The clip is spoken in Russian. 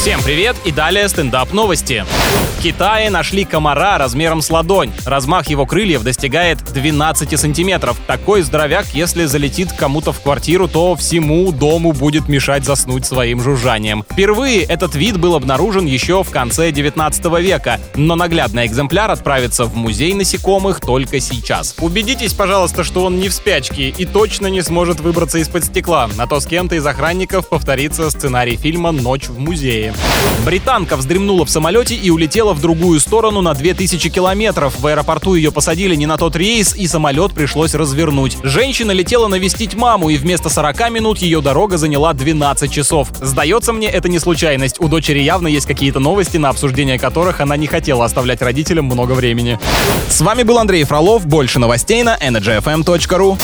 Всем привет и далее стендап новости. В Китае нашли комара размером с ладонь. Размах его крыльев достигает 12 сантиметров. Такой здоровяк, если залетит кому-то в квартиру, то всему дому будет мешать заснуть своим жужжанием. Впервые этот вид был обнаружен еще в конце 19 века, но наглядный экземпляр отправится в музей насекомых только сейчас. Убедитесь, пожалуйста, что он не в спячке и точно не сможет выбраться из-под стекла, а то с кем-то из охранников повторится сценарий фильма «Ночь в музее». Британка вздремнула в самолете и улетела в другую сторону на 2000 километров. В аэропорту ее посадили не на тот рейс, и самолет пришлось развернуть. Женщина летела навестить маму, и вместо 40 минут ее дорога заняла 12 часов. Сдается мне, это не случайность. У дочери явно есть какие-то новости, на обсуждение которых она не хотела оставлять родителям много времени. С вами был Андрей Фролов. Больше новостей на energyfm.ru.